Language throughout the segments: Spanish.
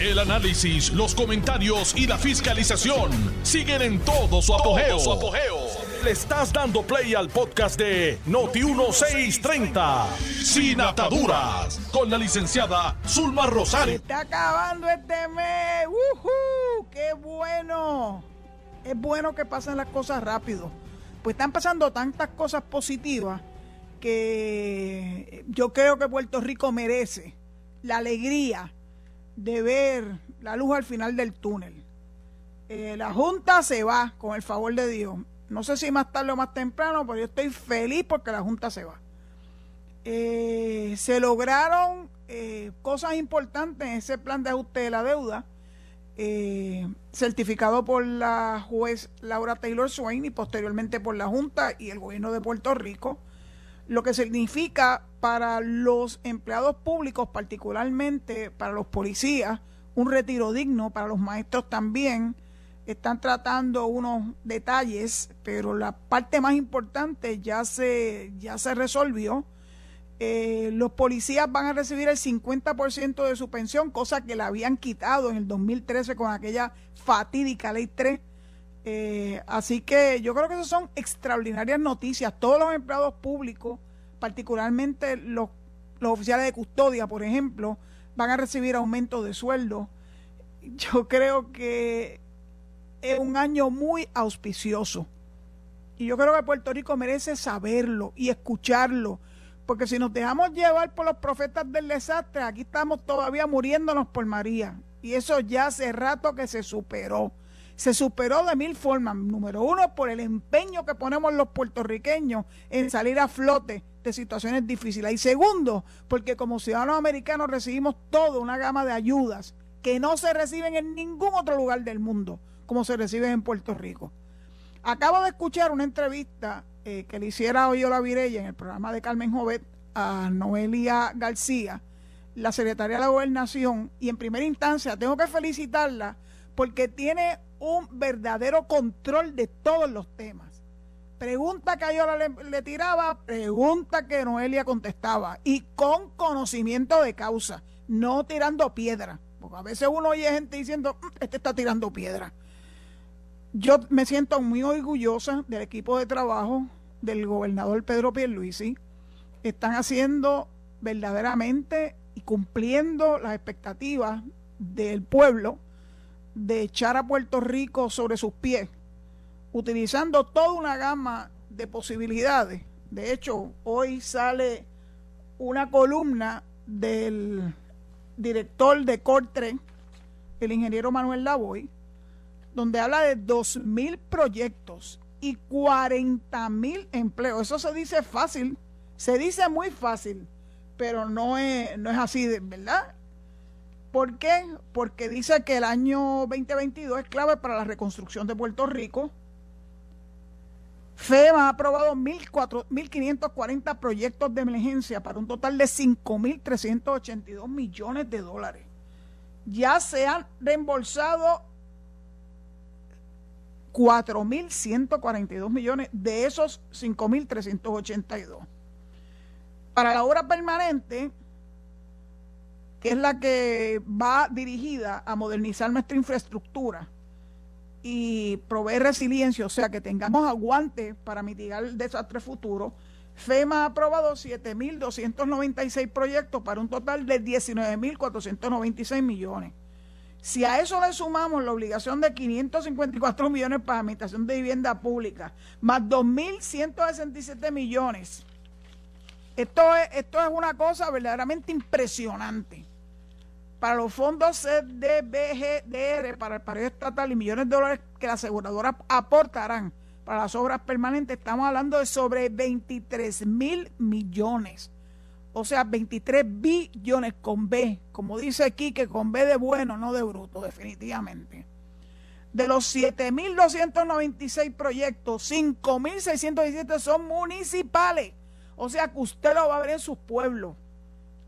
El análisis, los comentarios y la fiscalización siguen en todo su apogeo. Le estás dando play al podcast de Noti1630, Sin Ataduras, con la licenciada Zulma Se Rosario. está acabando este mes. ¡Uhú! ¡Qué bueno! Es bueno que pasen las cosas rápido. Pues están pasando tantas cosas positivas que yo creo que Puerto Rico merece la alegría de ver la luz al final del túnel. Eh, la Junta se va, con el favor de Dios. No sé si más tarde o más temprano, pero yo estoy feliz porque la Junta se va. Eh, se lograron eh, cosas importantes en ese plan de ajuste de la deuda, eh, certificado por la juez Laura Taylor Swain y posteriormente por la Junta y el gobierno de Puerto Rico, lo que significa para los empleados públicos, particularmente para los policías, un retiro digno, para los maestros también. Están tratando unos detalles, pero la parte más importante ya se, ya se resolvió. Eh, los policías van a recibir el 50% de su pensión, cosa que le habían quitado en el 2013 con aquella fatídica ley 3. Eh, así que yo creo que esas son extraordinarias noticias. Todos los empleados públicos, particularmente los, los oficiales de custodia, por ejemplo, van a recibir aumento de sueldo. Yo creo que es un año muy auspicioso. Y yo creo que Puerto Rico merece saberlo y escucharlo. Porque si nos dejamos llevar por los profetas del desastre, aquí estamos todavía muriéndonos por María. Y eso ya hace rato que se superó. Se superó de mil formas. Número uno, por el empeño que ponemos los puertorriqueños en salir a flote de situaciones difíciles. Y segundo, porque como ciudadanos americanos recibimos toda una gama de ayudas que no se reciben en ningún otro lugar del mundo, como se reciben en Puerto Rico. Acabo de escuchar una entrevista eh, que le hiciera Oyola Virella en el programa de Carmen Jovet a Noelia García, la secretaria de la Gobernación, y en primera instancia tengo que felicitarla porque tiene un verdadero control de todos los temas. Pregunta que Ayola le, le tiraba, pregunta que Noelia contestaba, y con conocimiento de causa, no tirando piedra, porque a veces uno oye gente diciendo, "Mm, este está tirando piedra. Yo me siento muy orgullosa del equipo de trabajo del gobernador Pedro Pierluisi. Están haciendo verdaderamente y cumpliendo las expectativas del pueblo de echar a Puerto Rico sobre sus pies, utilizando toda una gama de posibilidades. De hecho, hoy sale una columna del director de Cortre, el ingeniero Manuel Lavoy, donde habla de 2.000 proyectos y 40.000 empleos. Eso se dice fácil, se dice muy fácil, pero no es, no es así, verdad. ¿Por qué? Porque dice que el año 2022 es clave para la reconstrucción de Puerto Rico. FEMA ha aprobado 1.540 proyectos de emergencia para un total de 5.382 millones de dólares. Ya se han reembolsado 4.142 millones de esos 5.382. Para la obra permanente, que es la que va dirigida a modernizar nuestra infraestructura y proveer resiliencia, o sea, que tengamos aguante para mitigar el desastre futuro, FEMA ha aprobado 7.296 proyectos para un total de 19.496 millones. Si a eso le sumamos la obligación de 554 millones para administración de vivienda pública, más 2.167 millones, esto es, esto es una cosa verdaderamente impresionante. Para los fondos CDBGDR, para el país estatal y millones de dólares que las aseguradoras aportarán para las obras permanentes, estamos hablando de sobre 23 mil millones. O sea, 23 billones con B, como dice aquí, que con B de bueno, no de bruto, definitivamente. De los 7.296 proyectos, 5.617 son municipales. O sea, que usted lo va a ver en sus pueblos.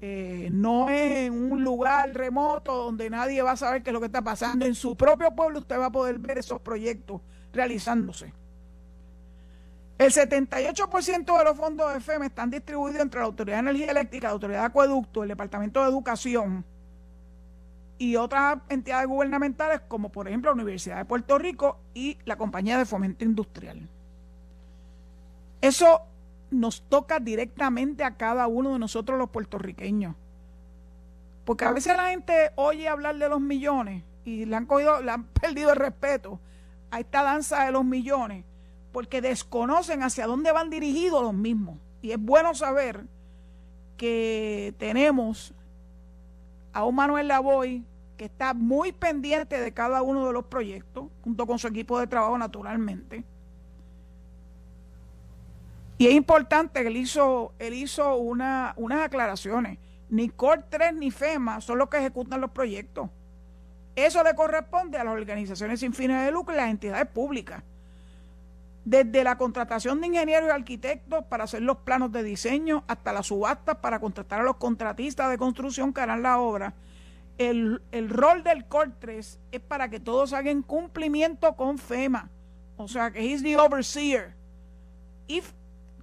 Eh, no es en un lugar remoto donde nadie va a saber qué es lo que está pasando. En su propio pueblo usted va a poder ver esos proyectos realizándose. El 78% de los fondos de FEMA están distribuidos entre la Autoridad de Energía Eléctrica, la Autoridad de Acueducto, el Departamento de Educación y otras entidades gubernamentales como por ejemplo la Universidad de Puerto Rico y la Compañía de Fomento Industrial. Eso nos toca directamente a cada uno de nosotros los puertorriqueños. Porque a veces la gente oye hablar de los millones y le han, cogido, le han perdido el respeto a esta danza de los millones porque desconocen hacia dónde van dirigidos los mismos. Y es bueno saber que tenemos a un Manuel Lavoy que está muy pendiente de cada uno de los proyectos, junto con su equipo de trabajo naturalmente. Y es importante que él hizo, él hizo una, unas aclaraciones. Ni COR 3 ni FEMA son los que ejecutan los proyectos. Eso le corresponde a las organizaciones sin fines de lucro y las entidades públicas. Desde la contratación de ingenieros y arquitectos para hacer los planos de diseño hasta las subastas para contratar a los contratistas de construcción que harán la obra el, rol del COR3 es para que todos hagan cumplimiento con FEMA. O sea, que he's the overseer.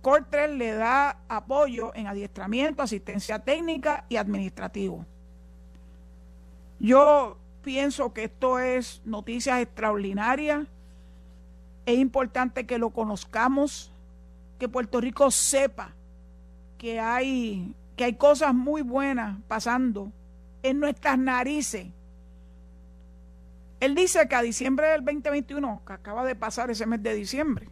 COR3 le da apoyo en adiestramiento, asistencia técnica y administrativo. Yo pienso que esto es noticias extraordinarias. Es importante que lo conozcamos, que Puerto Rico sepa que hay, que hay cosas muy buenas pasando en nuestras narices. Él dice que a diciembre del 2021, que acaba de pasar ese mes de diciembre,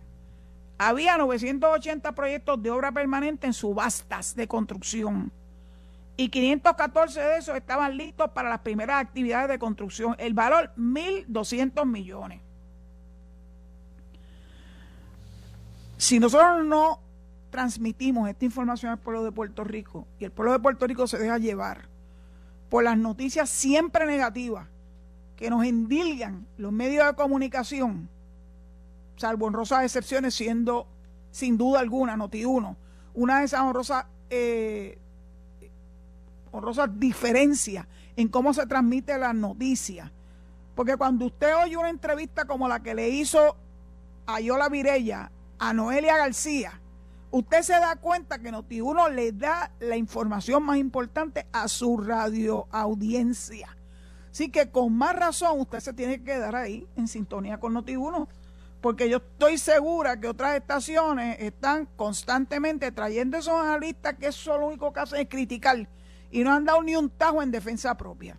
había 980 proyectos de obra permanente en subastas de construcción y 514 de esos estaban listos para las primeras actividades de construcción. El valor, 1.200 millones. Si nosotros no transmitimos esta información al pueblo de Puerto Rico y el pueblo de Puerto Rico se deja llevar por las noticias siempre negativas que nos endilgan los medios de comunicación, salvo honrosas excepciones, siendo sin duda alguna Noti1, una de esas honrosas, eh, honrosas diferencias en cómo se transmite la noticia. Porque cuando usted oye una entrevista como la que le hizo a Yola Virella a Noelia García, usted se da cuenta que Noti1 le da la información más importante a su radio audiencia. Así que con más razón usted se tiene que quedar ahí en sintonía con Noti1, porque yo estoy segura que otras estaciones están constantemente trayendo esos analistas que eso lo único que hacen es criticar y no han dado ni un tajo en defensa propia.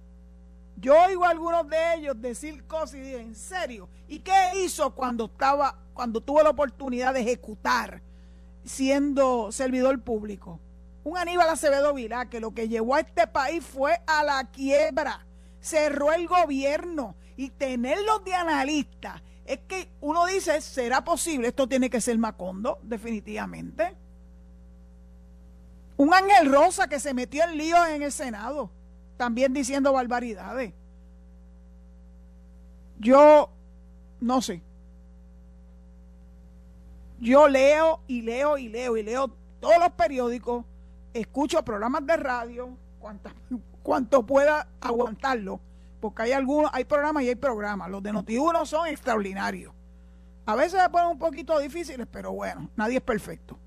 Yo oigo a algunos de ellos decir cosas y digo, ¿en serio? ¿Y qué hizo cuando estaba, cuando tuvo la oportunidad de ejecutar? siendo servidor público. Un Aníbal Acevedo Vilá que lo que llevó a este país fue a la quiebra, cerró el gobierno y tenerlos de analista. Es que uno dice, ¿será posible? Esto tiene que ser Macondo, definitivamente. Un Ángel Rosa que se metió en líos en el Senado, también diciendo barbaridades. Yo no sé, yo leo y leo y leo y leo todos los periódicos, escucho programas de radio, cuanto pueda aguantarlo, porque hay algunos, hay programas y hay programas. Los de Noti1 son extraordinarios. A veces se ponen un poquito difíciles, pero bueno, nadie es perfecto.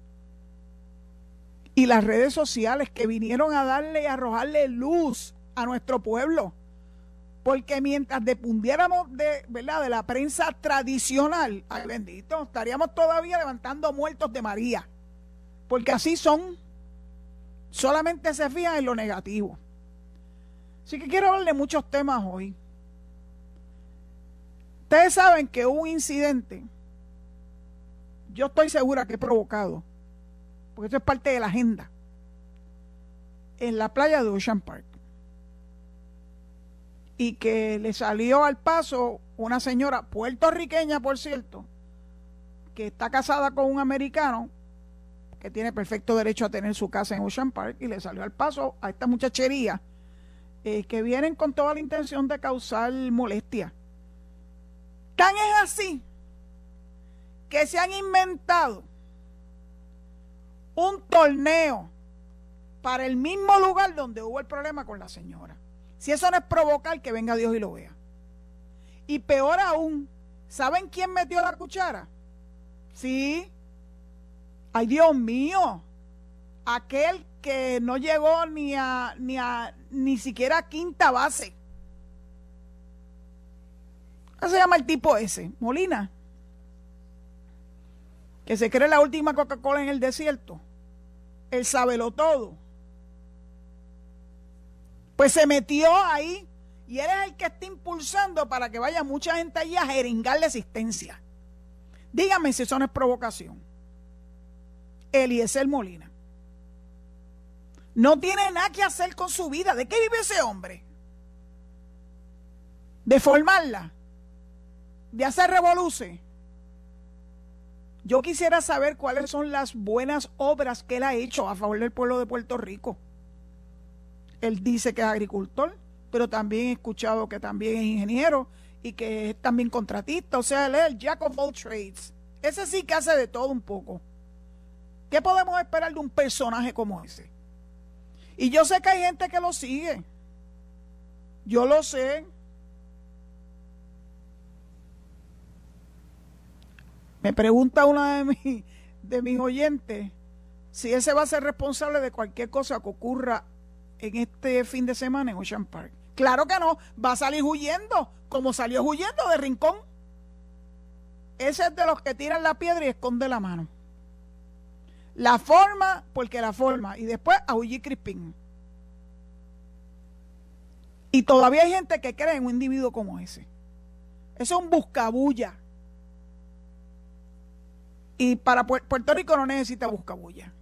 Y las redes sociales que vinieron a darle y arrojarle luz a nuestro pueblo porque mientras depundiéramos de, ¿verdad? de la prensa tradicional, ay bendito, estaríamos todavía levantando muertos de María. Porque así son. Solamente se fijan en lo negativo. Así que quiero hablar de muchos temas hoy. Ustedes saben que un incidente, yo estoy segura que he provocado, porque eso es parte de la agenda, en la playa de Ocean Park y que le salió al paso una señora puertorriqueña, por cierto, que está casada con un americano que tiene perfecto derecho a tener su casa en Ocean Park y le salió al paso a esta muchachería eh, que vienen con toda la intención de causar molestia. Tan es así que se han inventado un torneo para el mismo lugar donde hubo el problema con la señora. Si eso no es provocar, que venga Dios y lo vea. Y peor aún, ¿saben quién metió la cuchara? Sí. Ay, Dios mío. Aquel que no llegó ni a, ni a, ni siquiera quinta base. se llama el tipo ese? Molina. Que se cree la última Coca-Cola en el desierto. Él sábelo todo. Pues se metió ahí y él es el que está impulsando para que vaya mucha gente allí a jeringar la existencia. Dígame si eso no es provocación. Eliezer Molina. No tiene nada que hacer con su vida. ¿De qué vive ese hombre? De formarla. De hacer revoluce. Yo quisiera saber cuáles son las buenas obras que él ha hecho a favor del pueblo de Puerto Rico. Él dice que es agricultor, pero también he escuchado que también es ingeniero y que es también contratista. O sea, él es el jack of all trades. Ese sí que hace de todo un poco. ¿Qué podemos esperar de un personaje como ese? Y yo sé que hay gente que lo sigue. Yo lo sé. Me pregunta una de, mis, de mis oyentes si ese va a ser responsable de cualquier cosa que ocurra en este fin de semana en Ocean Park. Claro que no, va a salir huyendo, como salió huyendo de Rincón. Ese es de los que tiran la piedra y esconde la mano. La forma, porque la forma. Y después a Uji Crispin. Y todavía hay gente que cree en un individuo como ese. Eso es un buscabulla. Y para Puerto Rico no necesita buscabulla.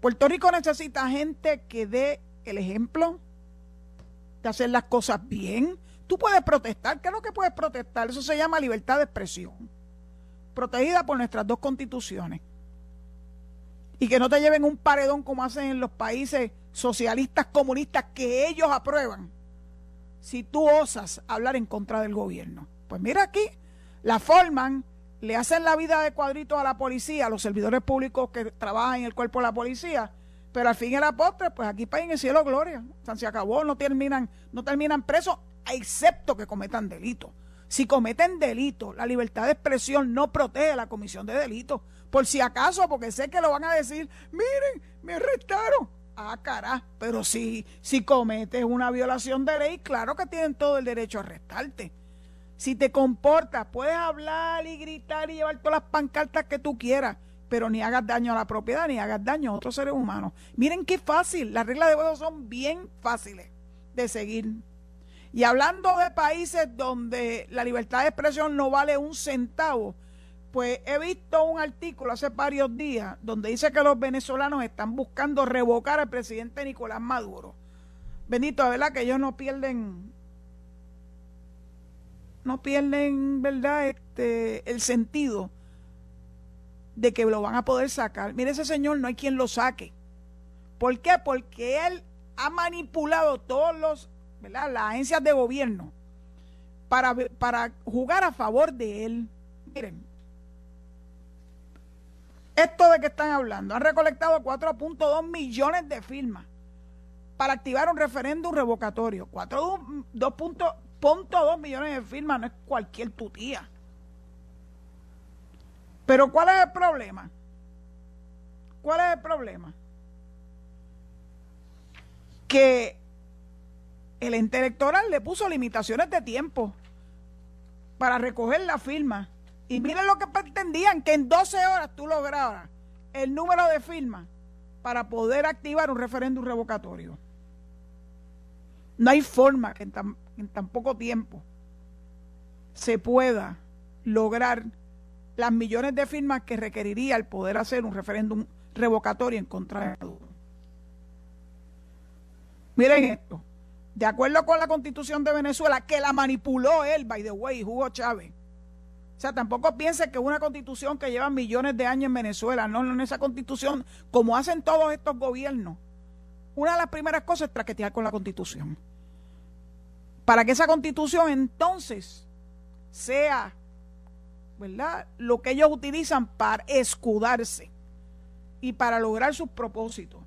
Puerto Rico necesita gente que dé el ejemplo de hacer las cosas bien. Tú puedes protestar. ¿Qué es lo que puedes protestar? Eso se llama libertad de expresión. Protegida por nuestras dos constituciones y que no te lleven un paredón como hacen en los países socialistas comunistas que ellos aprueban si tú osas hablar en contra del gobierno. Pues mira aquí, la forman, le hacen la vida de cuadrito a la policía, a los servidores públicos que trabajan en el cuerpo de la policía, pero al fin y al postre, pues aquí para en el cielo gloria. O se acabó, no terminan, no terminan presos, excepto que cometan delitos. Si cometen delitos, la libertad de expresión no protege la comisión de delitos. Por si acaso, porque sé que lo van a decir, miren, me arrestaron. Ah, cara, pero si, si cometes una violación de ley, claro que tienen todo el derecho a arrestarte. Si te comportas, puedes hablar y gritar y llevar todas las pancartas que tú quieras, pero ni hagas daño a la propiedad, ni hagas daño a otros seres humanos. Miren qué fácil, las reglas de juego son bien fáciles de seguir. Y hablando de países donde la libertad de expresión no vale un centavo, pues he visto un artículo hace varios días donde dice que los venezolanos están buscando revocar al presidente Nicolás Maduro. Bendito, ¿verdad? Que ellos no pierden, no pierden, ¿verdad? Este, el sentido de que lo van a poder sacar. Mire, ese señor no hay quien lo saque. ¿Por qué? Porque él ha manipulado todos los, Las agencias de gobierno para, para jugar a favor de él. Miren, esto de que están hablando, han recolectado 4.2 millones de firmas para activar un referéndum revocatorio. 4.2 millones de firmas no es cualquier tutía. Pero ¿cuál es el problema? ¿Cuál es el problema? Que el ente electoral le puso limitaciones de tiempo para recoger la firma y miren lo que pretendían, que en 12 horas tú lograbas el número de firmas para poder activar un referéndum revocatorio. No hay forma que en tan, en tan poco tiempo se pueda lograr las millones de firmas que requeriría el poder hacer un referéndum revocatorio en contra de Maduro. Miren esto. De acuerdo con la constitución de Venezuela, que la manipuló él, by the way, Hugo Chávez, o sea, tampoco piense que una constitución que lleva millones de años en Venezuela, no, no, en esa constitución, como hacen todos estos gobiernos, una de las primeras cosas es traquetear con la constitución. Para que esa constitución entonces sea, ¿verdad? Lo que ellos utilizan para escudarse y para lograr sus propósitos.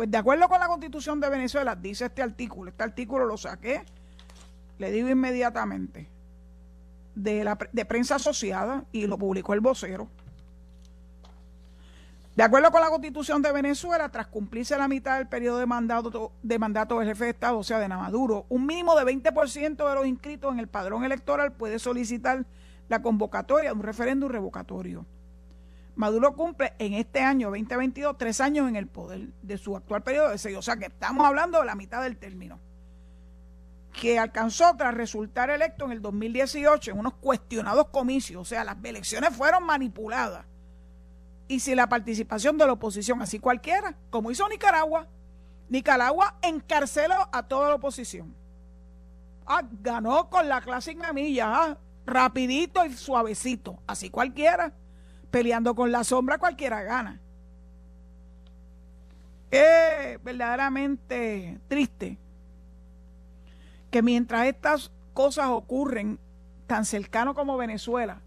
Pues de acuerdo con la constitución de Venezuela, dice este artículo, este artículo lo saqué, le digo inmediatamente de, la, de prensa asociada y lo publicó el vocero. De acuerdo con la constitución de Venezuela, tras cumplirse la mitad del periodo de mandato, de mandato del jefe de Estado, o sea, de Namaduro, un mínimo de 20% de los inscritos en el padrón electoral puede solicitar la convocatoria de un referéndum revocatorio. Maduro cumple en este año 2022 tres años en el poder de su actual periodo de seis, o sea que estamos hablando de la mitad del término, que alcanzó tras resultar electo en el 2018 en unos cuestionados comicios, o sea, las elecciones fueron manipuladas y sin la participación de la oposición, así cualquiera, como hizo Nicaragua. Nicaragua encarceló a toda la oposición. Ah, ganó con la clásica milla, ah, rapidito y suavecito, así cualquiera. Peleando con la sombra cualquiera gana. Es verdaderamente triste que mientras estas cosas ocurren tan cercano como Venezuela,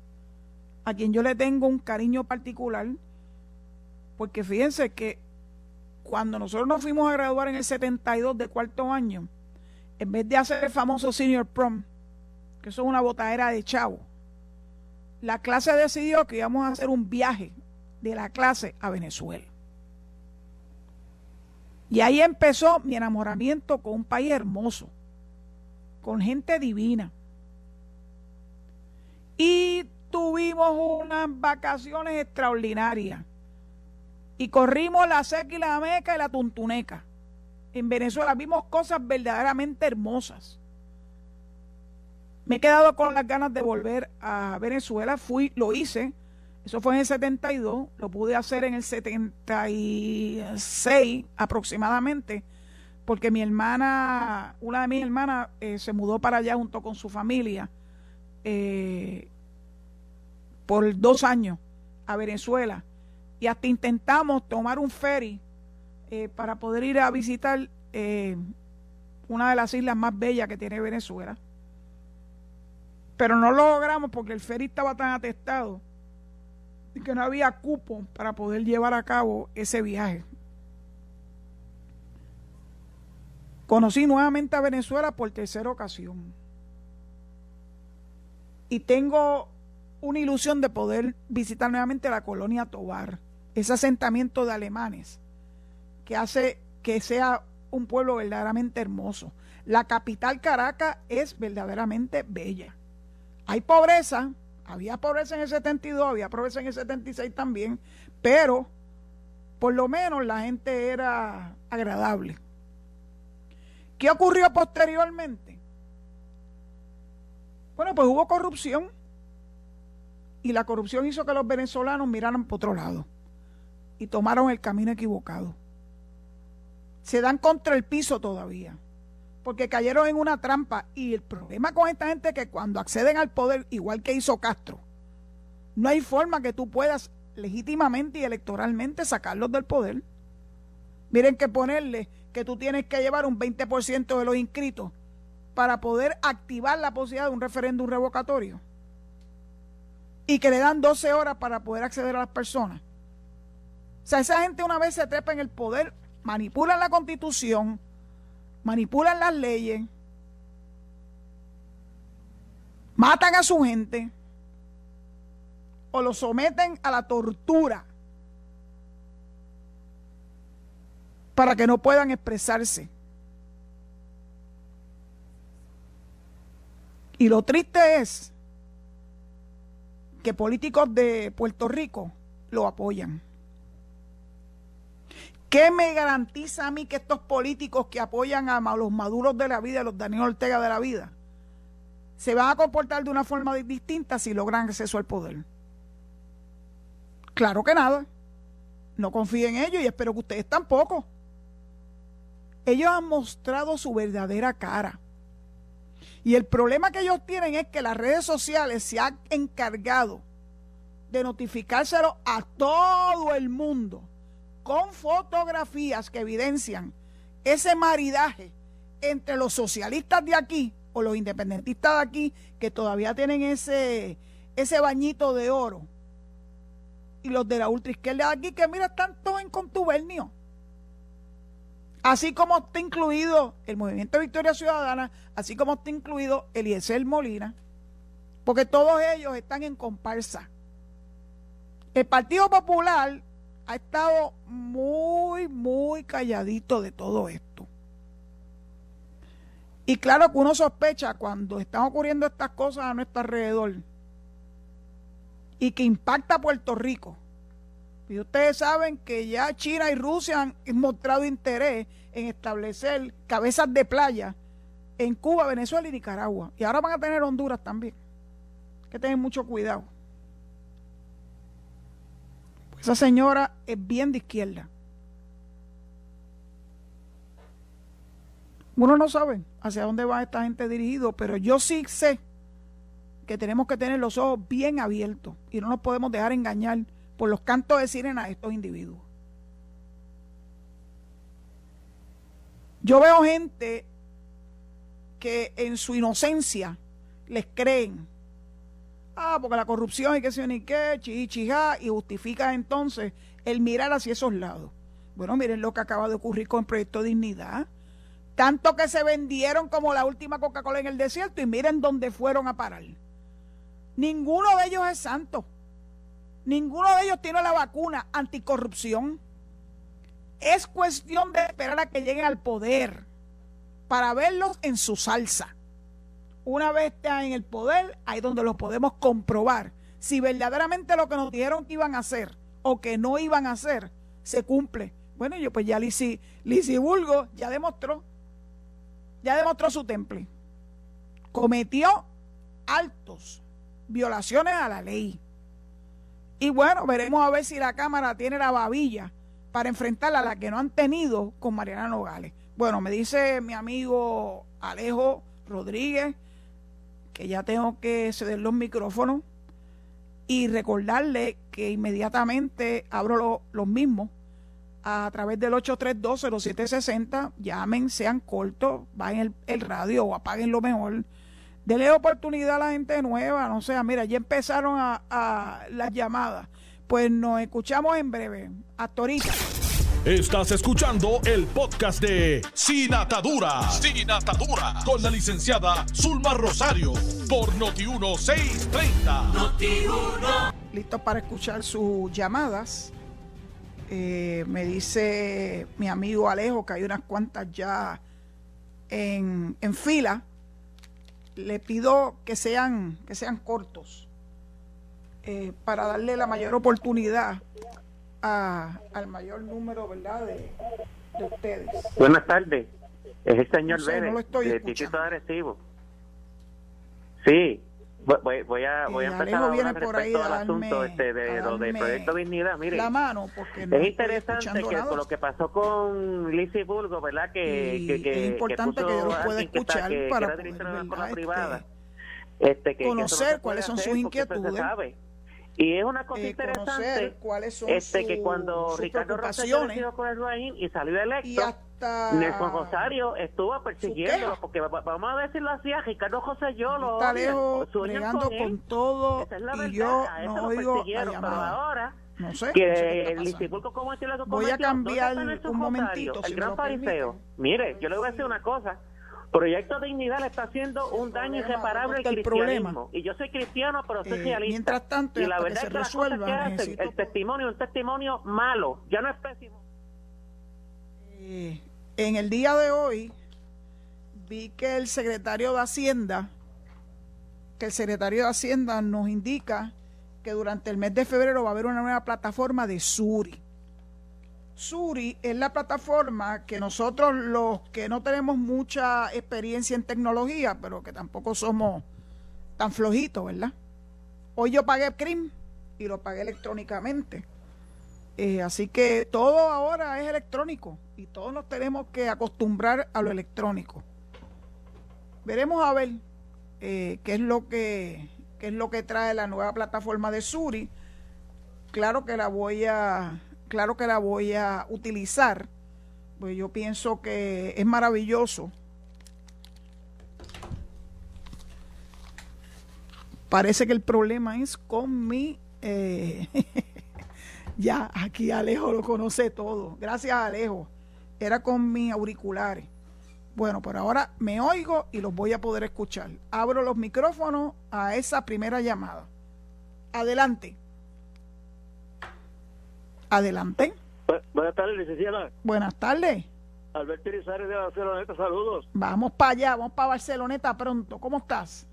a quien yo le tengo un cariño particular, porque fíjense que cuando nosotros nos fuimos a graduar en el 72 de cuarto año, en vez de hacer el famoso senior prom, que eso es una botadera de chavo, la clase decidió que íbamos a hacer un viaje de la clase a Venezuela. Y ahí empezó mi enamoramiento con un país hermoso, con gente divina. Y tuvimos unas vacaciones extraordinarias y corrimos la seca y la meca y la tuntuneca. En Venezuela vimos cosas verdaderamente hermosas. Me he quedado con las ganas de volver a Venezuela, fui, lo hice, eso fue en el 72, lo pude hacer en el 76 aproximadamente, porque mi hermana, una de mis hermanas eh, se mudó para allá junto con su familia eh, por dos años a Venezuela. Y hasta intentamos tomar un ferry eh, para poder ir a visitar eh, una de las islas más bellas que tiene Venezuela. Pero no lo logramos porque el ferry estaba tan atestado y que no había cupo para poder llevar a cabo ese viaje. Conocí nuevamente a Venezuela por tercera ocasión. Y tengo una ilusión de poder visitar nuevamente la colonia Tobar ese asentamiento de alemanes que hace que sea un pueblo verdaderamente hermoso. La capital Caracas es verdaderamente bella. Hay pobreza, había pobreza en el 72, había pobreza en el 76 también, pero por lo menos la gente era agradable. ¿Qué ocurrió posteriormente? Bueno, pues hubo corrupción y la corrupción hizo que los venezolanos miraran por otro lado y tomaron el camino equivocado. Se dan contra el piso todavía, porque cayeron en una trampa. Y el problema con esta gente es que cuando acceden al poder, igual que hizo Castro, no hay forma que tú puedas legítimamente y electoralmente sacarlos del poder. Miren que ponerle que tú tienes que llevar un 20% de los inscritos para poder activar la posibilidad de un referéndum revocatorio. Y que le dan 12 horas para poder acceder a las personas. O sea, esa gente una vez se trepa en el poder, manipulan la constitución, manipulan las leyes, matan a su gente o lo someten a la tortura para que no puedan expresarse. Y lo triste es que políticos de Puerto Rico lo apoyan. ¿Qué me garantiza a mí que estos políticos que apoyan a los maduros de la vida, los Daniel Ortega de la vida, se van a comportar de una forma distinta si logran acceso al poder? Claro que nada. No confío en ellos y espero que ustedes tampoco. Ellos han mostrado su verdadera cara. Y el problema que ellos tienen es que las redes sociales se han encargado de notificárselo a todo el mundo con fotografías que evidencian ese maridaje entre los socialistas de aquí o los independentistas de aquí que todavía tienen ese, ese bañito de oro y los de la ultraizquierda de aquí que mira están todos en contubernio. Así como está incluido el Movimiento Victoria Ciudadana así como está incluido Eliezer Molina porque todos ellos están en comparsa. El Partido Popular ha estado muy, muy calladito de todo esto. Y claro que uno sospecha cuando están ocurriendo estas cosas a nuestro alrededor y que impacta a Puerto Rico. Y ustedes saben que ya China y Rusia han mostrado interés en establecer cabezas de playa en Cuba, Venezuela y Nicaragua. Y ahora van a tener Honduras también. Hay que tener mucho cuidado. Esa señora es bien de izquierda. Uno no sabe hacia dónde va esta gente dirigido, pero yo sí sé que tenemos que tener los ojos bien abiertos y no nos podemos dejar engañar por los cantos de sirena a estos individuos. Yo veo gente que en su inocencia les creen Ah, porque la corrupción y qué sé ni qué, chichija, y justifica entonces el mirar hacia esos lados. Bueno, miren lo que acaba de ocurrir con el proyecto Dignidad. Tanto que se vendieron como la última Coca-Cola en el desierto y miren dónde fueron a parar. Ninguno de ellos es santo. Ninguno de ellos tiene la vacuna anticorrupción. Es cuestión de esperar a que lleguen al poder para verlos en su salsa una vez estén en el poder, ahí donde lo podemos comprobar. Si verdaderamente lo que nos dijeron que iban a hacer o que no iban a hacer se cumple. Bueno, yo pues ya Lisi, Lisi Bulgo ya demostró, ya demostró su temple. Cometió altos violaciones a la ley. Y bueno, veremos a ver si la Cámara tiene la babilla para enfrentarla a la que no han tenido con Mariana Nogales. Bueno, me dice mi amigo Alejo Rodríguez que ya tengo que ceder los micrófonos y recordarle que inmediatamente abro los mismos a través del 832-0760. Llamen, sean cortos, vayan el, el radio o apaguen lo mejor. Denle oportunidad a la gente nueva, no sea, mira, ya empezaron a, a las llamadas. Pues nos escuchamos en breve. Hasta ahorita. Estás escuchando el podcast de Sin Atadura. Sin Atadura. Con la licenciada Zulma Rosario. Por Noti1630. Noti1. Listo para escuchar sus llamadas. Eh, me dice mi amigo Alejo que hay unas cuantas ya en, en fila. Le pido que sean, que sean cortos eh, para darle la mayor oportunidad al mayor número, ¿verdad?, de, ustedes. Buenas tardes. Es el señor no Vélez, no estoy de Distrito de Sí, voy, voy a, voy a empezar a hablar respecto al asunto este, de lo del Proyecto Dignidad. Mire, la mano, porque es interesante que por lo que pasó con Lizzie Burgo, ¿verdad? Que, que, que, es importante que, yo lo pueda escuchar para poder, la privada. Este, que, conocer cuáles son sus inquietudes. Y es una cosa eh, interesante este que cuando Ricardo Rosselló con el Duaín y salió electo, Nelson Rosario estuvo persiguiendo porque vamos a decirlo así, a Ricardo Rosselló lo está lejos, con, con todo y yo no oigo la llamada. Ahora no sé, que el Instituto como Voy a cambiar un momentito. El gran fariseo. Mire, yo le voy a decir una cosa Proyecto Dignidad le está haciendo un daño irreparable al cristianismo. Y yo soy cristiano, pero soy eh, Mientras tanto, y la verdad es que resuelva, el testimonio es un testimonio malo, ya no es pésimo. Eh, en el día de hoy vi que el secretario de Hacienda, que el secretario de Hacienda nos indica que durante el mes de febrero va a haber una nueva plataforma de Suri. Suri es la plataforma que nosotros los que no tenemos mucha experiencia en tecnología, pero que tampoco somos tan flojitos, ¿verdad? Hoy yo pagué CRIM y lo pagué electrónicamente. Eh, así que todo ahora es electrónico y todos nos tenemos que acostumbrar a lo electrónico. Veremos a ver eh, qué es lo que qué es lo que trae la nueva plataforma de Suri. Claro que la voy a claro que la voy a utilizar, pues yo pienso que es maravilloso. Parece que el problema es con mi... Eh, ya, aquí Alejo lo conoce todo. Gracias Alejo. Era con mis auriculares. Bueno, pero ahora me oigo y los voy a poder escuchar. Abro los micrófonos a esa primera llamada. Adelante. Adelante. buenas tardes, licenciada. Buenas tardes. Alberto Irizarry de Barceloneta, saludos. Vamos para allá, vamos para Barceloneta pronto. ¿Cómo estás?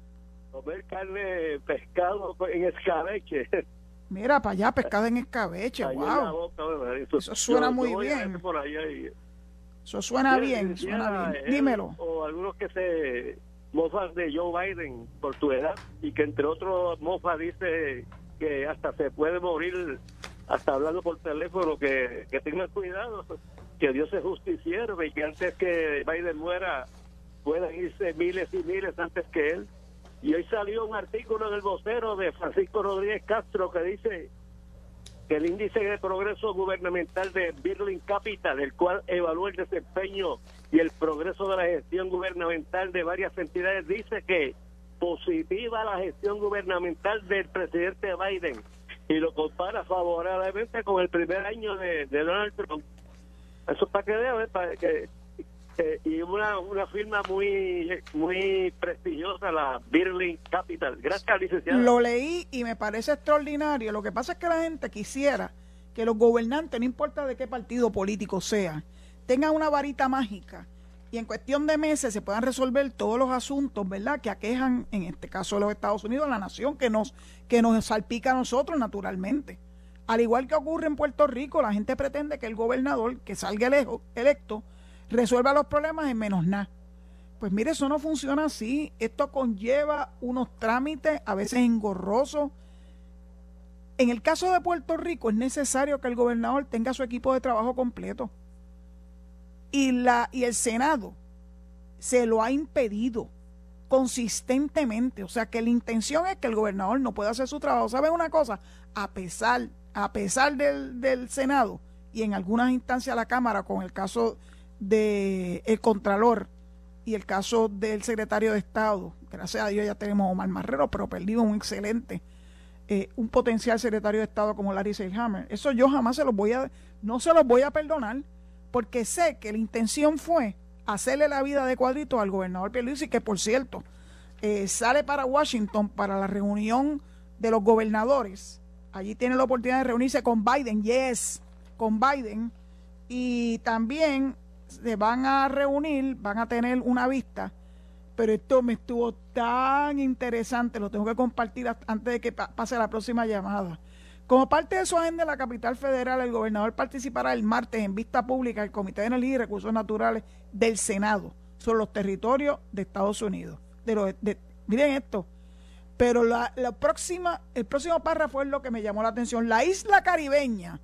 Comer carne, pescado en escabeche. Mira, para allá, pescado en escabeche, wow. eso, suena muy bien. Eso suena bien, suena bien. Dímelo. O algunos que se mofan de Joe Biden por tu edad y que entre otros mofa dice que hasta se puede morir hasta hablando por teléfono, que, que tengan cuidado, que Dios es justiciero y que antes que Biden muera puedan irse miles y miles antes que él. Y hoy salió un artículo en el vocero de Francisco Rodríguez Castro que dice que el índice de progreso gubernamental de Birling Capital, el cual evalúa el desempeño y el progreso de la gestión gubernamental de varias entidades, dice que positiva la gestión gubernamental del presidente Biden y lo compara favorablemente con el primer año de, Donald Trump. Eso para que vean, para que y una, una firma muy muy prestigiosa, la Birling Capital. Gracias, licenciado. Lo leí y me parece extraordinario. Lo que pasa es que la gente quisiera que los gobernantes, no importa de qué partido político sea, tengan una varita mágica y en cuestión de meses se puedan resolver todos los asuntos, ¿verdad?, que aquejan, en este caso los Estados Unidos, la nación que nos, que nos salpica a nosotros naturalmente. Al igual que ocurre en Puerto Rico, la gente pretende que el gobernador que salga electo resuelva los problemas en menos nada. Pues mire, eso no funciona así. Esto conlleva unos trámites a veces engorrosos. En el caso de Puerto Rico es necesario que el gobernador tenga su equipo de trabajo completo y, la, y el Senado se lo ha impedido consistentemente. O sea que la intención es que el gobernador no pueda hacer su trabajo. ¿Saben una cosa? A pesar, a pesar del, del Senado y en algunas instancias la Cámara, con el caso del el Contralor y el caso del secretario de Estado, gracias a Dios ya tenemos a Omar Marrero, pero perdimos un excelente, eh, un potencial secretario de Estado como Larry Seilhammer. Eso yo jamás se los voy a, no se los voy a perdonar porque sé que la intención fue hacerle la vida de cuadrito al gobernador Pierluisi, que por cierto eh, sale para Washington para la reunión de los gobernadores. Allí tiene la oportunidad de reunirse con Biden, yes, con Biden. Y también se van a reunir, van a tener una vista. Pero esto me estuvo tan interesante, lo tengo que compartir antes de que pase la próxima llamada como parte de su agenda en la capital federal, el gobernador participará el martes en vista pública del Comité de Energía y Recursos Naturales del Senado sobre los territorios de Estados Unidos. Miren esto, pero la, próxima, el próximo párrafo es lo que me llamó la atención. La isla caribeña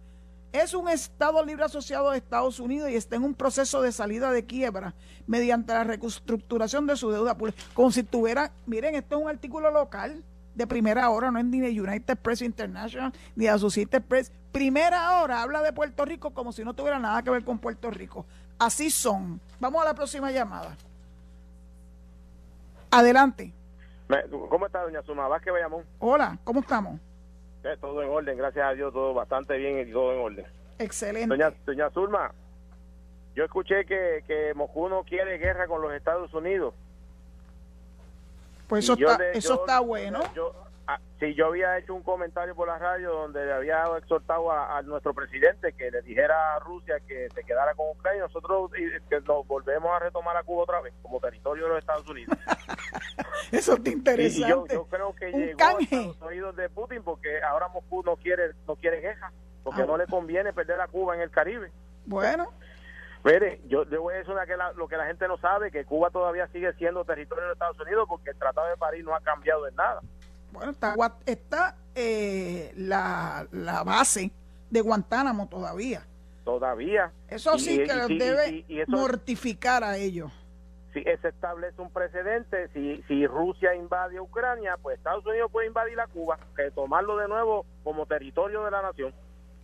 es un Estado libre asociado de Estados Unidos y está en un proceso de salida de quiebra mediante la reestructuración de su deuda pública. Como si tuviera, miren, esto es un artículo local de primera hora, no es ni de United Press International ni de Associated Press. Primera hora habla de Puerto Rico como si no tuviera nada que ver con Puerto Rico. Así son. Vamos a la próxima llamada. Adelante. ¿Cómo está, doña Suma Vázquez Bayamón? Hola, ¿cómo estamos? Eh, todo en orden, gracias a Dios, todo bastante bien y todo en orden. Excelente. Doña, doña Zulma, yo escuché que, que Moscú no quiere guerra con los Estados Unidos. Pues eso, está, eso está bueno. Yo, ah, si yo había hecho un comentario por la radio donde le había exhortado a, nuestro presidente que le dijera a Rusia que se quedara con Ucrania, nosotros que nos volvemos a retomar a Cuba otra vez como territorio de los Estados Unidos. eso está interesante. yo, creo que llegó a los oídos de Putin porque ahora Moscú no quiere no quiere guerra, porque ah. no le conviene perder a Cuba en el Caribe. Bueno, Mire, yo le voy a decir una que lo que la gente no sabe, que Cuba todavía sigue siendo territorio de Estados Unidos porque el Tratado de París no ha cambiado en nada. Bueno, está, está eh, la, base de Guantánamo todavía. Todavía. Eso sí que debe mortificar a ellos. Si se establece un precedente, si, si Rusia invade Ucrania, pues Estados Unidos puede invadir a Cuba, que tomarlo de nuevo como territorio de la nación.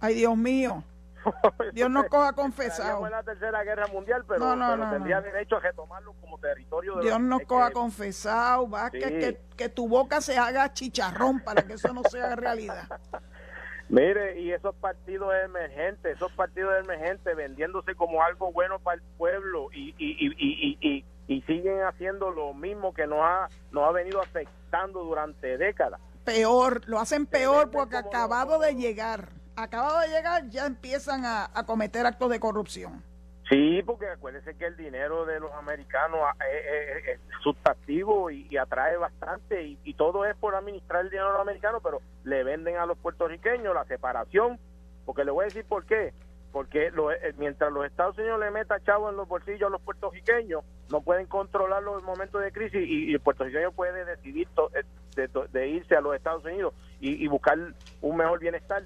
Ay, Dios mío. Dios nos coja confesado. Fue la tercera guerra mundial, pero, tendría derecho a retomarlo como territorio de Dios nos coja confesado, va que, que, tu boca se haga chicharrón para que eso no sea realidad. Mire, y esos partidos emergentes, esos partidos emergentes vendiéndose como algo bueno para el pueblo y, y, y, y, y siguen haciendo lo mismo que nos ha, nos ha venido afectando durante décadas. Peor, lo hacen peor porque acabado de llegar acabado de llegar, ya empiezan a, cometer actos de corrupción. Sí, porque acuérdense que el dinero de los americanos ah, eh, eh, es, sustantivo y, atrae bastante y, todo es por administrar el dinero de los americanos, pero le venden a los puertorriqueños la separación, porque le voy a decir por qué porque eh, mientras los Estados Unidos le meta chavo en los bolsillos a los puertorriqueños, no pueden controlar los momentos de crisis y, el puertorriqueño puede decidir eh, de, irse a los Estados Unidos y, buscar un mejor bienestar.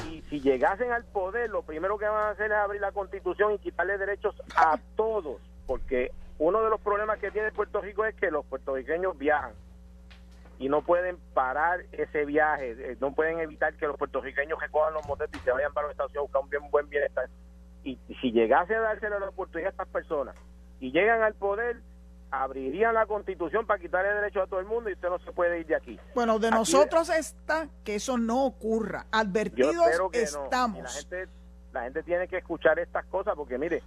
Y si llegasen al poder, lo primero que van a hacer es abrir la constitución y quitarle derechos a todos, porque uno de los problemas que tiene Puerto Rico es que los puertorriqueños viajan y no pueden parar ese viaje, eh, no pueden evitar que los puertorriqueños recojan los motetes y se vayan para los Estados Unidos a buscar un bien, buen bienestar. Y, si llegase a dárselo la oportunidad a estas personas y llegan al poder, abrirían la constitución para quitarle derechos a todo el mundo y usted no se puede ir de aquí. Bueno, de nosotros está que eso no ocurra. Advertidos estamos. la gente, la gente tiene que escuchar estas cosas porque mire,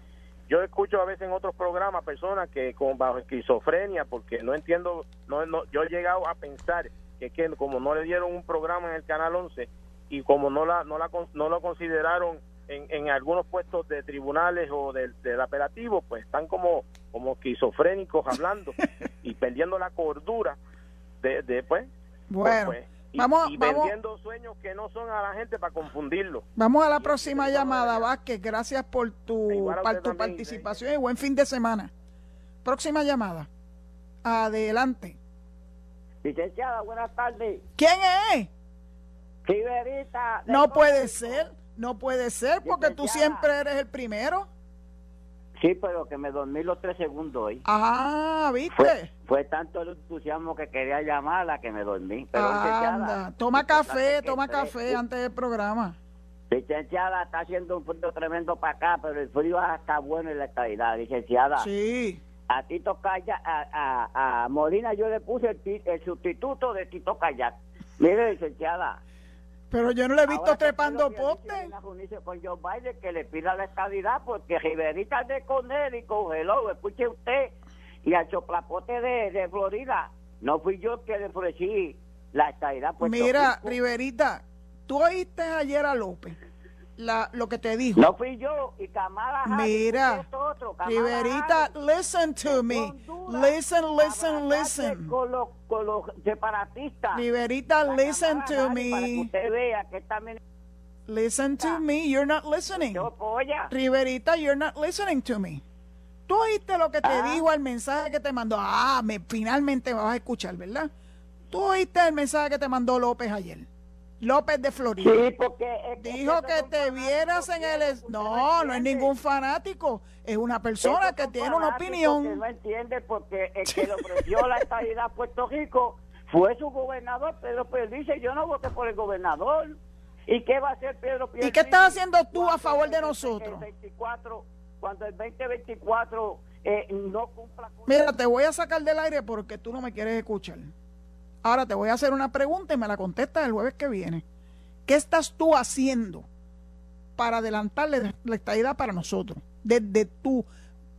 yo escucho a veces en otros programas personas que con bajo esquizofrenia porque no entiendo no, no yo he llegado a pensar que, que como no le dieron un programa en el canal 11 y como no la no la no lo consideraron en, en algunos puestos de tribunales o del, del apelativo pues están como como esquizofrénicos hablando y perdiendo la cordura de, de pues, bueno pues, y, vendiendo sueños que no son a la gente para confundirlo. Vamos a la próxima llamada, Vázquez. Gracias por tu, tu participación y buen fin de semana. Próxima llamada. Adelante. Licenciada, buenas tardes. ¿Quién es? Riverita. No puede ser, no puede ser porque tú siempre eres el primero. Sí, pero que me dormí los tres segundos hoy. Ah, ¿viste? Fue, tanto el entusiasmo que quería llamarla que me dormí. Pero Anda, toma café, toma café antes del programa. Licenciada, está haciendo un frío tremendo para acá, pero el frío está bueno en la estabilidad, licenciada. Sí. A Tito Kayak, a, a, a Molina yo le puse el, el sustituto de Tito Kayak. Mire, licenciada, pero yo no le he visto trepando poste. Con Joe Biden que le pida la estabilidad porque Riverita de Conner y congeló, escuche usted, y al choplapote de, de Florida, no fui yo que le ofrecí la estabilidad. Mira, Riverita, tú oíste ayer a López la, lo que te dijo. No fui yo y Kamala Mira, Riverita, listen to me. Listen, listen, listen. Con los, con los separatistas. Riverita, listen to me. Para que usted vea que también... Listen to me, you're not listening. Riverita, you're not listening to me. Tú oíste lo que te ah. dijo, el mensaje que te mandó. Ah, me, finalmente me vas a escuchar, ¿verdad? Tú oíste el mensaje que te mandó López ayer. López de Florida. Sí, porque dijo que te vieras en el no, no es ningún fanático, es una persona que tiene una opinión. Que no entiende porque el que le ofreció la estabilidad a Puerto Rico fue su gobernador Pedro dice Yo no voté por el gobernador. ¿Y qué va a hacer Pedro Pierluisi? ¿Y qué estás haciendo tú a favor de nosotros? 24, cuando el 2024 eh, no cumpla. Mira, te voy a sacar del aire porque tú no me quieres escuchar. Ahora te voy a hacer una pregunta y me la contestas el jueves que viene. ¿Qué estás tú haciendo para adelantarle la estadidad para nosotros? Desde tu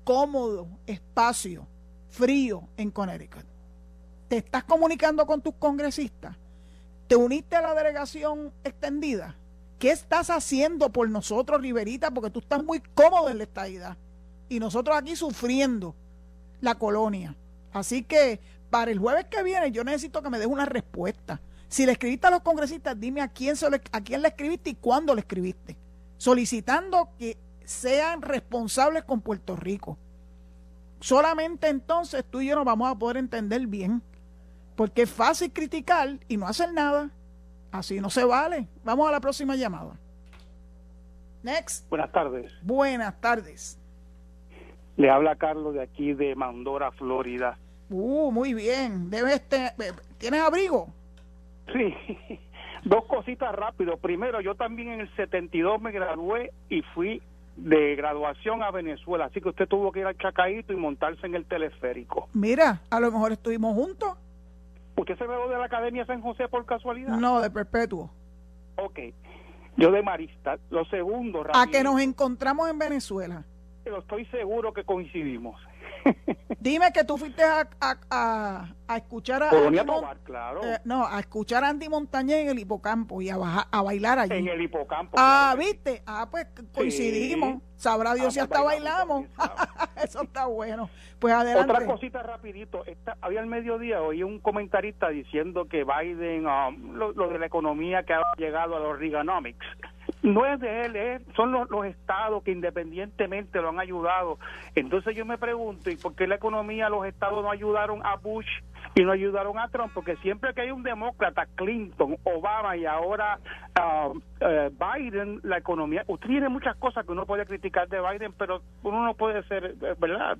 cómodo espacio frío en Connecticut. ¿Te estás comunicando con tus congresistas? ¿Te uniste a la delegación extendida? ¿Qué estás haciendo por nosotros, Riverita? Porque tú estás muy cómodo en la estadidad. Y nosotros aquí sufriendo la colonia. Así que para el jueves que viene yo necesito que me des una respuesta. Si le escribiste a los congresistas, dime a quién, se a quién le escribiste y cuándo le escribiste. Solicitando que sean responsables con Puerto Rico. Solamente entonces tú y yo nos vamos a poder entender bien. Porque es fácil criticar y no hacer nada. Así no se vale. Vamos a la próxima llamada. Next. Buenas tardes. Buenas tardes. Le habla Carlos de aquí de Mandora, Florida. Uh, muy bien. Debes este, ¿Tienes abrigo? Sí. Dos cositas rápido. Primero, yo también en el 72 me gradué y fui de graduación a Venezuela, así que usted tuvo que ir al Chacaíto y montarse en el teleférico. Mira, a lo mejor estuvimos juntos. ¿Usted se graduó de la Academia San José por casualidad? No, de Perpetuo. Ok. Yo de Marista. Lo segundo, A que nos encontramos en Venezuela. Pero estoy seguro que coincidimos. Dime que tú fuiste a, a, a, escuchar a Andy claro. Eh, no, a escuchar a Andy Montañez en el hipocampo y a, a bailar allí. En el hipocampo. Ah, ¿viste? Ah, pues coincidimos. Sabrá Dios si hasta bailamos. Eso está bueno. Pues adelante. Otra cosita rapidito. había al mediodía oí un comentarista diciendo que Biden, um, lo, de la economía que ha llegado a los Reaganomics, no es de él, son los, estados que independientemente lo han ayudado. Entonces yo me pregunto, ¿y por qué la economía, los estados no ayudaron a Bush y no ayudaron a Trump? Porque siempre que hay un demócrata, Clinton, Obama y ahora uh, uh, Biden, la economía, usted tiene muchas cosas que uno puede criticar de Biden, pero uno no puede ser, eh, ¿verdad?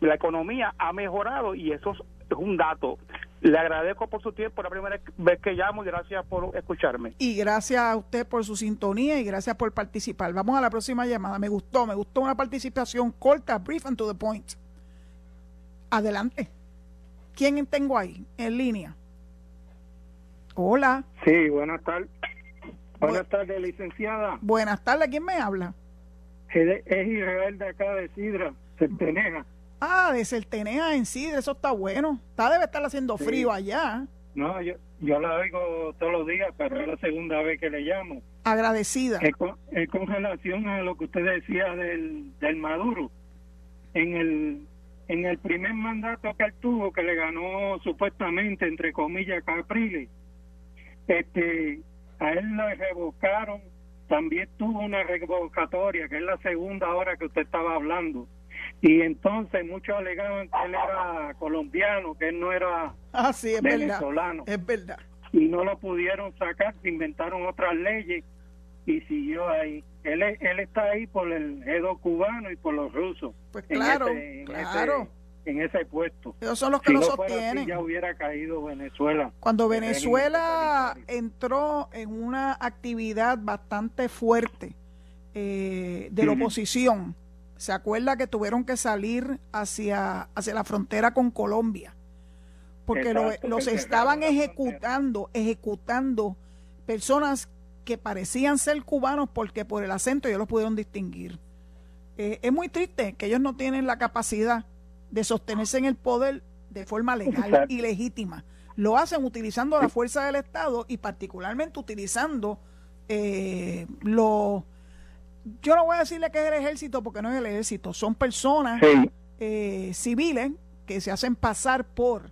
La economía ha mejorado y eso es un dato. Le agradezco por su tiempo, la primera vez que llamo y gracias por escucharme. Y gracias a usted por su sintonía y gracias por participar. Vamos a la próxima llamada. Me gustó, me gustó una participación corta, brief and to the point. Adelante. ¿Quién tengo ahí en línea? Hola. Sí, buenas tardes. Buenas tardes, licenciada. Buenas tardes, ¿quién me habla? Es, Israel de acá de Sidra, Centeneja. Ah, de Certenea en sí, eso está bueno. Está debe estar haciendo frío allá. No, yo, yo la oigo todos los días, pero es la segunda vez que le llamo. Agradecida. Es con, relación a lo que usted decía del, del Maduro. En el, en el primer mandato que él tuvo, que le ganó supuestamente, entre comillas, Capriles, este, a él le revocaron, también tuvo una revocatoria, que es la segunda hora que usted estaba hablando y entonces muchos alegaban que él era colombiano, que él no era ah, venezolano. es verdad. Y no lo pudieron sacar, se inventaron otras leyes y siguió ahí. Él, él está ahí por el Edo cubano y por los rusos. Pues claro, en claro. en ese puesto. Esos son los que lo sostienen. ya hubiera caído Venezuela. Cuando Venezuela entró en una actividad bastante fuerte eh, de la oposición, ¿Se acuerda que tuvieron que salir hacia, hacia la frontera con Colombia? Porque los estaban ejecutando, ejecutando personas que parecían ser cubanos porque por el acento ellos los pudieron distinguir. Eh, es muy triste que ellos no tienen la capacidad de sostenerse en el poder de forma legal y legítima. Lo hacen utilizando la fuerza del Estado y particularmente utilizando eh, los yo no voy a decirle que es el ejército porque no es el ejército, son personas eh, civiles que se hacen pasar por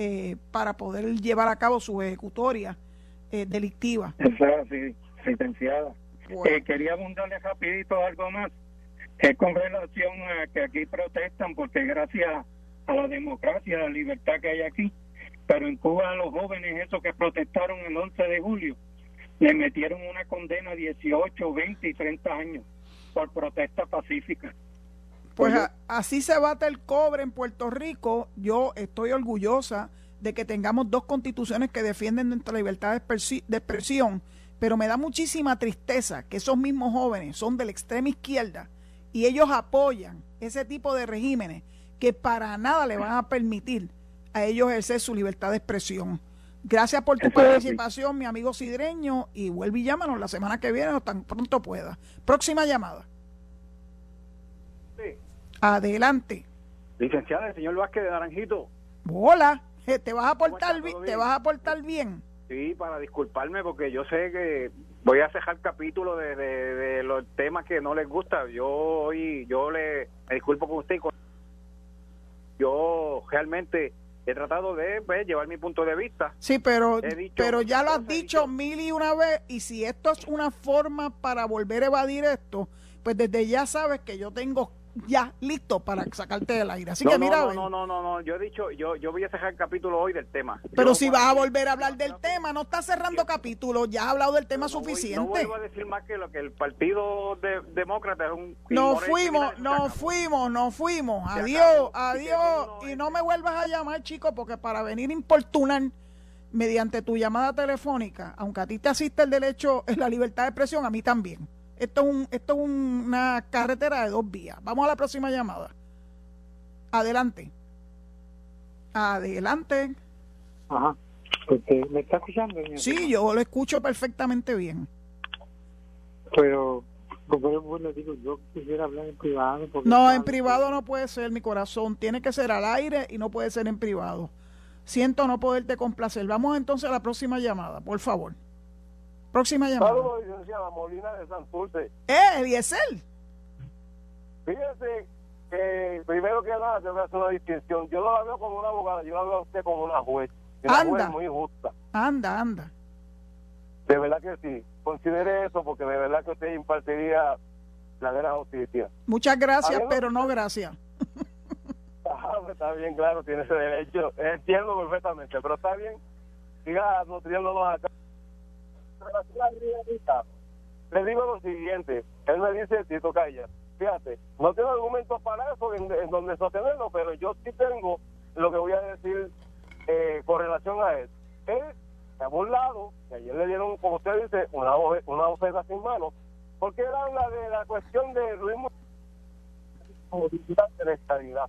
eh, para poder llevar a cabo su ejecutoria eh, delictiva. Es así, sentenciada. Eh, quería abundarle rapidito algo más. Es con relación a que aquí protestan porque gracias a la democracia, a la libertad que hay aquí, pero en Cuba los jóvenes esos que protestaron el 11 de julio, le metieron una condena de 18, 20 y 30 años por protesta pacífica. Pues así se bate el cobre en Puerto Rico. Yo estoy orgullosa de que tengamos dos constituciones que defienden nuestra libertad de expresión, pero me da muchísima tristeza que esos mismos jóvenes son de la extrema izquierda y ellos apoyan ese tipo de regímenes que para nada le van a permitir a ellos ejercer su libertad de expresión. Gracias por tu participación, mi amigo Sidreño, y vuelve y llámanos la semana que viene o tan pronto pueda. Próxima llamada. Sí. Adelante. Licenciada, el señor Vázquez de Naranjito. Hola, ¿te vas a portar, te vas a portar bien? Sí, para disculparme porque yo sé que voy a cejar capítulo de, de, los temas que no les gusta. Yo hoy, yo le me disculpo con usted. Con, yo realmente he tratado de pues, llevar mi punto de vista. Sí, pero, pero ya lo has dicho mil y una vez, y si esto es una forma para volver a evadir esto, pues desde ya sabes que yo tengo ya listo para sacarte del aire. Así que mira. No, no, no, no, no, yo he dicho, yo, yo voy a cerrar el capítulo hoy del tema. Pero si vas a volver a hablar del tema, no estás cerrando capítulo, ya has hablado del tema suficiente. no vuelvo a decir más que lo que el Partido de, Demócrata es un. No fuimos, no fuimos, no fuimos. Adiós, adiós. Y no me vuelvas a llamar, chico, porque para venir a importunar mediante tu llamada telefónica, aunque a ti te asiste el derecho, la libertad de expresión, a mí también. Esto es, un, esto es una carretera de dos vías. Vamos a la próxima llamada. Adelante. Adelante. Ajá. ¿Me está escuchando? Sí, yo lo escucho perfectamente bien. Pero Pues, digo, yo quisiera hablar en privado. No, en privado no puede ser, mi corazón. Tiene que ser al aire y no puede ser en privado. Siento no poderte complacer. Vamos entonces a la próxima llamada, por favor. Próxima llamada. Saludos, licenciada Molina de Santurce. ¿Eh, Eliezer? Fíjese que primero que nada se hacer una distinción. Yo no la veo como una abogada, yo la veo a usted como una juez. Una juez muy justa. Anda, anda. De verdad que sí. Considere eso porque de verdad que usted impartiría la gran justicia. Muchas gracias, pero no gracias. Ah, pues está bien, claro, tiene ese derecho. Entiendo perfectamente, pero está bien. Siga nutriéndonos acá. Le digo lo siguiente. Él me dice, Tito Calla, fíjate, no tengo argumentos para eso en, donde sostenerlo, pero yo sí tengo lo que voy a decir eh, con relación a él. Él se ha burlado, que ayer le dieron, como usted dice, una, una ofensa sin mano, porque él habla de la cuestión de Luis de estabilidad.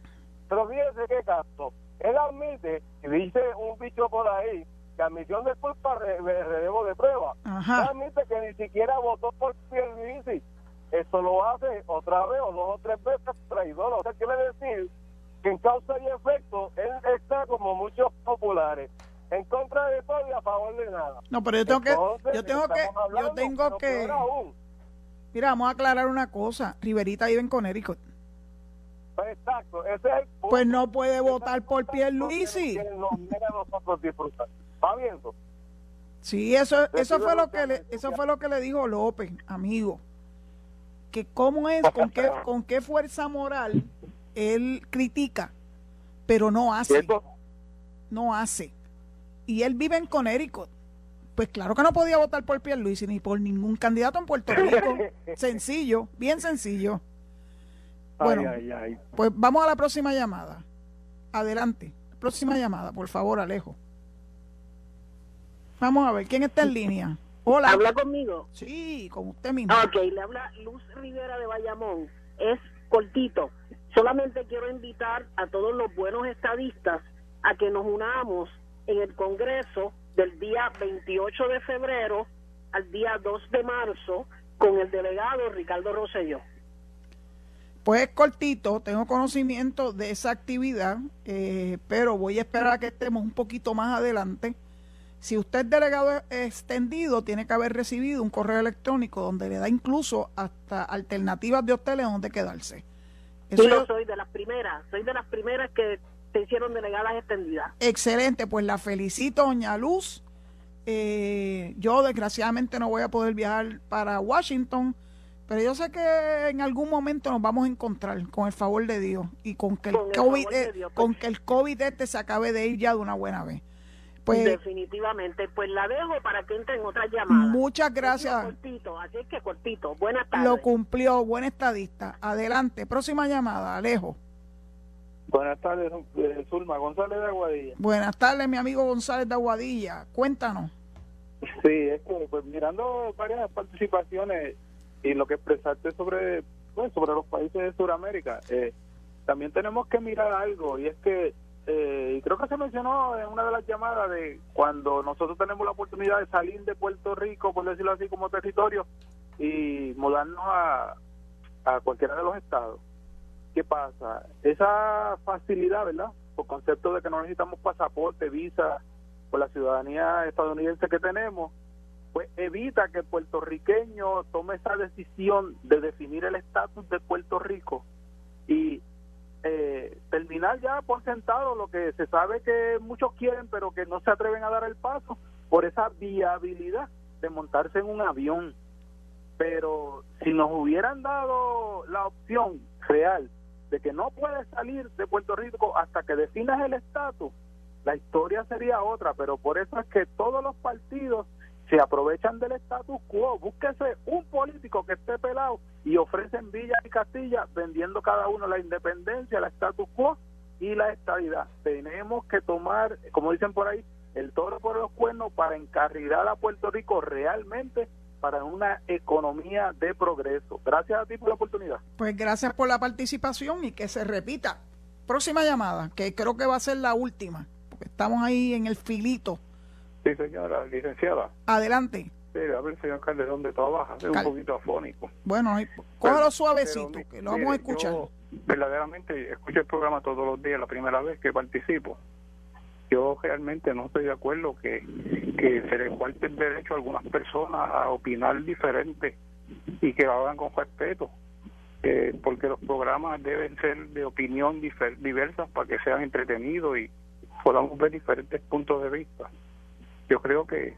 Pero fíjese qué caso, él admite, y dice un bicho por ahí, que admisión de culpa relevo de prueba. Admite que ni siquiera votó por Pierluisi. Eso lo hace otra vez o dos o tres veces traidor. O sea, quiere decir que en causa y efecto, él está como muchos populares en contra de todo y a favor de nada. No, pero yo tengo que, yo tengo que, yo tengo que, mira, vamos a aclarar una cosa, Riverita vive en Connecticut. Pues exacto, ese es el Pues no puede votar por Pierluisi. ¿Va viendo? Sí, eso, eso fue lo que le, eso fue lo que le dijo López, amigo. Que cómo es, con qué, con qué fuerza moral él critica, pero no hace. No hace y él vive en Connecticut. Pues claro que no podía votar por Pierluisi ni por ningún candidato en Puerto Rico. sencillo, bien sencillo. Bueno, pues vamos a la próxima llamada. Adelante. Próxima llamada, por favor, Alejo. Vamos a ver, ¿quién está en línea? Hola. ¿Habla conmigo? Sí, con usted mismo. Ok, le habla Luz Rivera de Bayamón. Es cortito. Solamente quiero invitar a todos los buenos estadistas a que nos unamos en el Congreso del día 28 de febrero al día 2 de marzo con el delegado Ricardo Rosselló. Pues cortito, tengo conocimiento de esa actividad, eh, pero voy a esperar a que estemos un poquito más adelante. Si usted es delegado extendido, tiene que haber recibido un correo electrónico donde le da incluso hasta alternativas de hoteles donde quedarse. Eso yo soy de las primeras, soy de las primeras que se hicieron delegadas extendidas. Excelente, pues la felicito, doña Luz. Eh, yo desgraciadamente no voy a poder viajar para Washington, pero yo sé que en algún momento nos vamos a encontrar con el favor de Dios y con que el, COVID, con pues. que el COVID este se acabe de ir ya de una buena vez. Pues, Definitivamente, pues la dejo para que entren otras llamadas. Muchas gracias. Cortito, así que cortito. Buenas tardes. Lo cumplió, buen estadista. Adelante, próxima llamada, Alejo. Buenas tardes, eh, Zulma González de Aguadilla. Buenas tardes, mi amigo González de Aguadilla. Cuéntanos. Sí, es que pues mirando varias participaciones y lo que expresaste sobre pues, sobre los países de Sudamérica, eh, también tenemos que mirar algo y es que eh, creo que se mencionó en una de las llamadas de cuando nosotros tenemos la oportunidad de salir de Puerto Rico, por decirlo así, como territorio y mudarnos a, a cualquiera de los estados ¿Qué pasa? Esa facilidad, ¿verdad? Por concepto de que no necesitamos pasaporte, visa, por la ciudadanía estadounidense que tenemos, pues evita que el puertorriqueño tome esa decisión de definir el estatus de Puerto Rico y eh, terminar ya por sentado lo que se sabe que muchos quieren, pero que no se atreven a dar el paso por esa viabilidad de montarse en un avión. Pero si nos hubieran dado la opción real de que no puedes salir de Puerto Rico hasta que definas el estatus, la historia sería otra, pero por eso es que todos los partidos se aprovechan del estatus quo. Búsquese un político que esté pelado y ofrecen Villa y Castilla vendiendo cada uno la independencia, el estatus quo y la estabilidad. Tenemos que tomar, como dicen por ahí, el toro por los cuernos para encarrilar a Puerto Rico realmente para una economía de progreso. Gracias a ti por la oportunidad. Pues gracias por la participación y que se repita. Próxima llamada, que creo que va a ser la última, porque estamos ahí en el filito. Sí, señora, licenciada. Adelante. Sí, a ver, señor Calderón, de trabaja, es un poquito afónico. Bueno, cógelo suavecito, que lo vamos a escuchar. Yo verdaderamente escucho el programa todos los días, la primera vez que participo. Yo realmente no estoy de acuerdo que, que se le falte el derecho a algunas personas a opinar diferente y que lo hagan con respeto. Eh, porque los programas deben ser de opinión diversas para que sean entretenidos y podamos ver diferentes puntos de vista. Yo creo que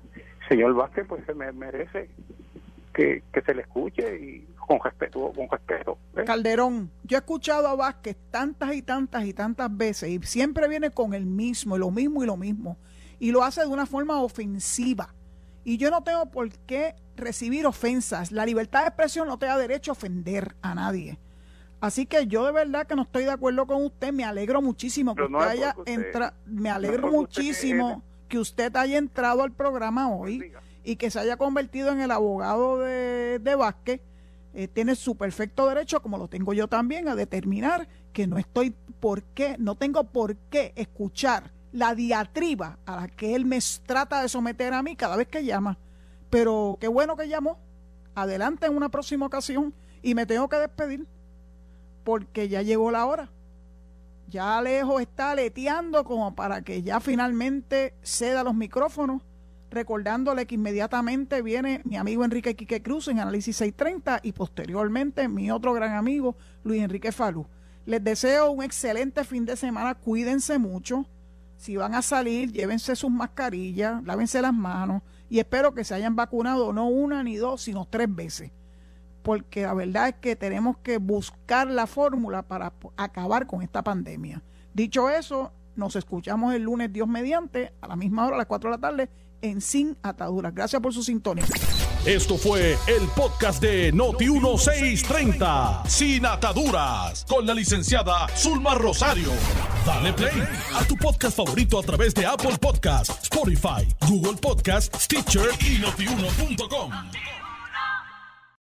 señor Vázquez pues se me merece que, se le escuche y con respeto. Con respeto ¿eh? Calderón, yo he escuchado a Vázquez tantas y tantas y tantas veces y siempre viene con el mismo, y lo mismo y lo mismo. Y lo hace de una forma ofensiva. Y yo no tengo por qué recibir ofensas. La libertad de expresión no te da derecho a ofender a nadie. Así que yo de verdad que no estoy de acuerdo con usted. Me alegro muchísimo que usted haya entrado. Me alegro muchísimo que usted haya entrado al programa hoy y que se haya convertido en el abogado de, de Vázquez. Eh, tiene su perfecto derecho, como lo tengo yo también, a determinar que no estoy por qué, no tengo por qué escuchar la diatriba a la que él me trata de someter a mí cada vez que llama. Pero qué bueno que llamó. Adelante en una próxima ocasión y me tengo que despedir porque ya llegó la hora. Ya Alejo está leteando como para que ya finalmente ceda los micrófonos, recordándole que inmediatamente viene mi amigo Enrique Quique Cruz en Análisis 630 y posteriormente mi otro gran amigo Luis Enrique Falú. Les deseo un excelente fin de semana, cuídense mucho si van a salir, llévense sus mascarillas, lávense las manos y espero que se hayan vacunado no una ni dos, sino tres veces. Porque la verdad es que tenemos que buscar la fórmula para acabar con esta pandemia. Dicho eso, nos escuchamos el lunes, Dios mediante, a la misma hora, a las 4 de la tarde, en Sin Ataduras. Gracias por su sintonía. Esto fue el podcast de Noti1630, Sin Ataduras, con la licenciada Zulma Rosario. Dale play a tu podcast favorito a través de Apple Podcasts, Spotify, Google Podcasts, Stitcher y notiuno.com.